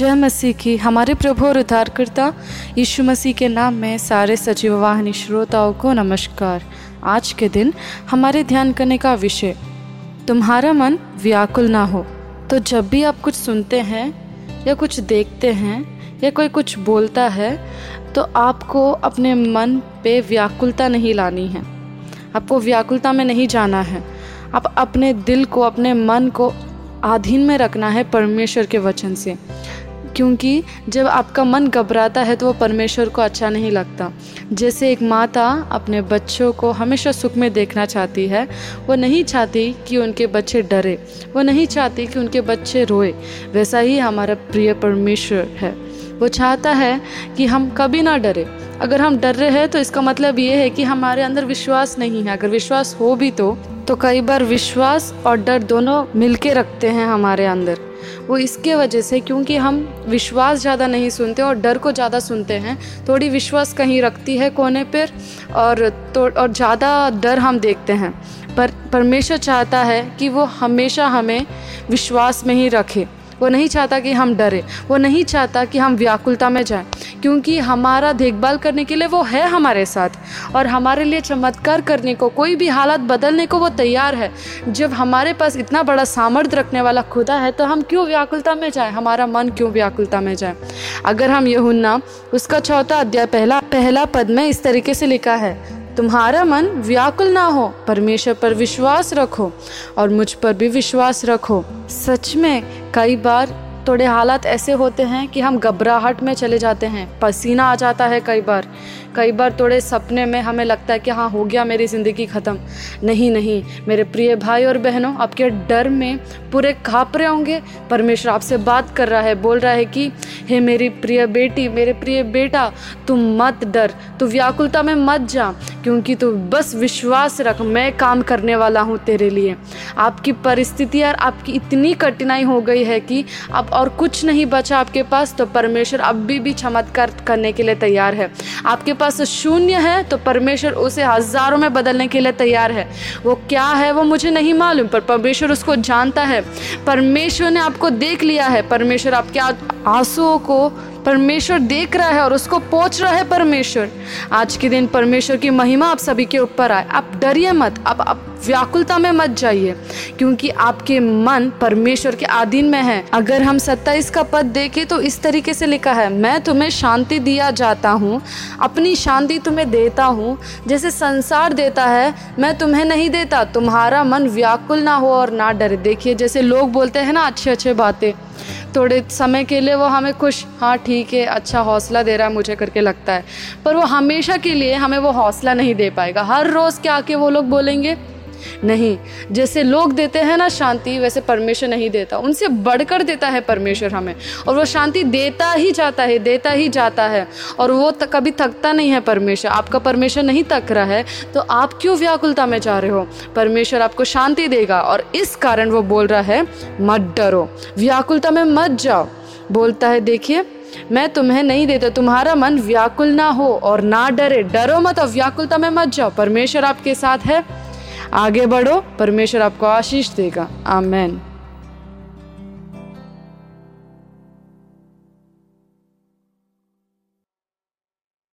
जय मसीह की, हमारे प्रभु और उद्धारकर्ता यीशु मसीह के नाम में सारे सजीव वाहिनी श्रोताओं को नमस्कार। आज के दिन हमारे ध्यान करने का विषय, तुम्हारा मन व्याकुल ना हो तो जब भी आप कुछ सुनते हैं, या कुछ देखते हैं, या कोई कुछ बोलता है तो आपको अपने मन पे व्याकुलता नहीं लानी है। आपको व्याकुलता में नहीं जाना है। आप अपने दिल को, अपने मन को आधीन में रखना है परमेश्वर के वचन से। क्योंकि जब आपका मन घबराता है तो वो परमेश्वर को अच्छा नहीं लगता। जैसे एक माता अपने बच्चों को हमेशा सुख में देखना चाहती है, वो नहीं चाहती कि उनके बच्चे डरे, वो नहीं चाहती कि उनके बच्चे रोए। वैसा ही हमारा प्रिय परमेश्वर है। वो चाहता है कि हम कभी ना डरे। अगर हम डर रहे हैं तो इसका मतलब ये है कि हमारे अंदर विश्वास नहीं है। अगर विश्वास हो भी तो तो कई बार विश्वास और डर दोनों मिलके रखते हैं हमारे अंदर। वो इसके वजह से क्योंकि हम विश्वास ज़्यादा नहीं सुनते और डर को ज़्यादा सुनते हैं, थोड़ी विश्वास कहीं रखती है कोने पर और तो और ज़्यादा डर हम देखते हैं। पर, परमेश्वर चाहता है कि वो हमेशा हमें विश्वास में ही रखे। वो नहीं चाहता कि हम डरे, वो नहीं चाहता कि हम व्याकुलता में जाएँ, क्योंकि हमारा देखभाल करने के लिए वो है हमारे साथ और हमारे लिए चमत्कार करने को, कोई भी हालत बदलने को वो तैयार है। जब हमारे पास इतना बड़ा सामर्थ्य रखने वाला खुदा है तो हम क्यों व्याकुलता में जाए? हमारा मन क्यों व्याकुलता में जाए? अगर हम यहुन्ना, उसका चौथा अध्याय पहला पहला पद में इस तरीके से लिखा है, तुम्हारा मन व्याकुल ना हो, परमेश्वर पर विश्वास रखो और मुझ पर भी विश्वास रखो। सच में कई बार थोड़े हालात ऐसे होते हैं कि हम घबराहट में चले जाते हैं, पसीना आ जाता है कई बार। कई बार थोड़े सपने में हमें लगता है कि हाँ हो गया मेरी ज़िंदगी ख़त्म। नहीं नहीं, मेरे प्रिय भाई और बहनों, आपके डर में पूरे काँप रहे होंगे। परमेश्वर आपसे बात कर रहा है, बोल रहा है कि, हे मेरी प्रिय बेटी, मेरे प्रिय बेटा तुम मत डर, तू व्याकुलता में मत जा, क्योंकि तू बस विश्वास रख, मैं काम करने वाला हूँ तेरे लिए। आपकी परिस्थिति और आपकी इतनी कठिनाई हो गई है कि, अब और कुछ नहीं बचा आपके पास तो परमेश्वर अभी भी चमत्कार करने के लिए तैयार है। आपके पास शून्य है तो परमेश्वर उसे हज़ारों में बदलने के लिए तैयार है। वो क्या है, वो मुझे नहीं मालूम, पर परमेश्वर उसको जानता है। परमेश्वर ने आपको देख लिया है। परमेश्वर आपके आंसुओं को परमेश्वर देख रहा है और उसको पहुँच रहा है परमेश्वर। आज के दिन परमेश्वर की महिमा आप सभी के ऊपर आए। आप डरिए मत आप, आप व्याकुलता में मत जाइए क्योंकि आपके मन परमेश्वर के अधीन में है। अगर हम सत्ताईस का पद देखें तो इस तरीके से लिखा है मैं तुम्हें शांति दिया जाता हूँ अपनी शांति तुम्हें देता हूँ जैसे संसार देता है मैं तुम्हें नहीं देता। तुम्हारा मन व्याकुल ना हो और ना डरे। देखिए जैसे लोग बोलते हैं ना अच्छे अच्छे बातें थोड़े समय के लिए वो हमें खुश हाँ ठीक है अच्छा हौसला दे रहा है मुझे करके लगता है। पर वो हमेशा के लिए हमें वो हौसला नहीं दे पाएगा। हर रोज़ क्या के वो लोग बोलेंगे नहीं, जैसे लोग देते हैं ना शांति, वैसे परमेश्वर नहीं देता। उनसे बढ़कर देता है परमेश्वर हमें। और वो शांति देता ही जाता है, देता ही जाता है। और वो तक कभी थकता नहीं है परमेश्वर। आपका परमेश्वर नहीं थक रहा है तो आप क्यों व्याकुलता में जा रहे हो? परमेश्वर आपको शांति देगा। और इस कारण वो बोल रहा है, मत डरो। व्याकुलता में मत जाओ। बोलता है, देखिए, मैं तुम्हें नहीं देता। तुम्हारा मन व्याकुल ना हो और ना डरे। डरो मत और व्याकुलता में मत जाओ। परमेश्वर आपके साथ है। आगे बढ़ो परमेश्वर आपको आशीष देगा। आमेन।